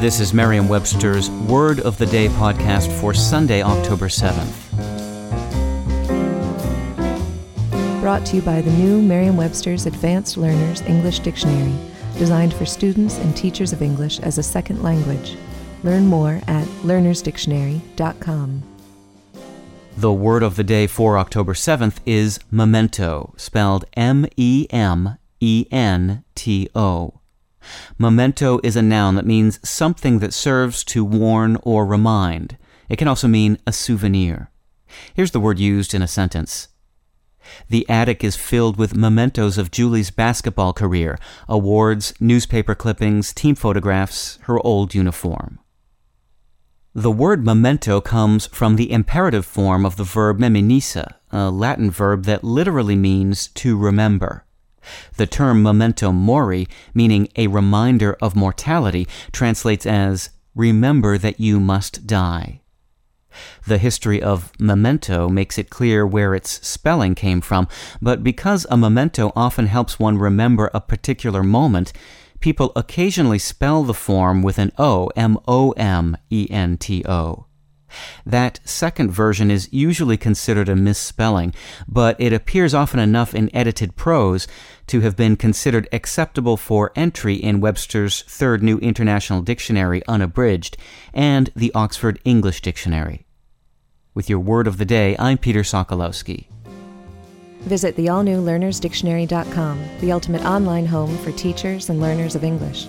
This is Merriam Webster's Word of the Day podcast for Sunday, October 7th. Brought to you by the new Merriam Webster's Advanced Learners English Dictionary, designed for students and teachers of English as a second language. Learn more at learnersdictionary.com. The word of the day for October 7th is memento, spelled M E M E N T O. Memento is a noun that means something that serves to warn or remind. It can also mean a souvenir. Here's the word used in a sentence. The attic is filled with mementos of Julie's basketball career awards, newspaper clippings, team photographs, her old uniform. The word memento comes from the imperative form of the verb meminisse, a Latin verb that literally means to remember. The term memento mori, meaning a reminder of mortality, translates as remember that you must die. The history of memento makes it clear where its spelling came from, but because a memento often helps one remember a particular moment, people occasionally spell the form with an O, M O M E N T O. That second version is usually considered a misspelling, but it appears often enough in edited prose to have been considered acceptable for entry in Webster's Third New International Dictionary Unabridged and the Oxford English Dictionary. With your word of the day, I'm Peter Sokolowski. Visit the all new learnersdictionary.com, the ultimate online home for teachers and learners of English.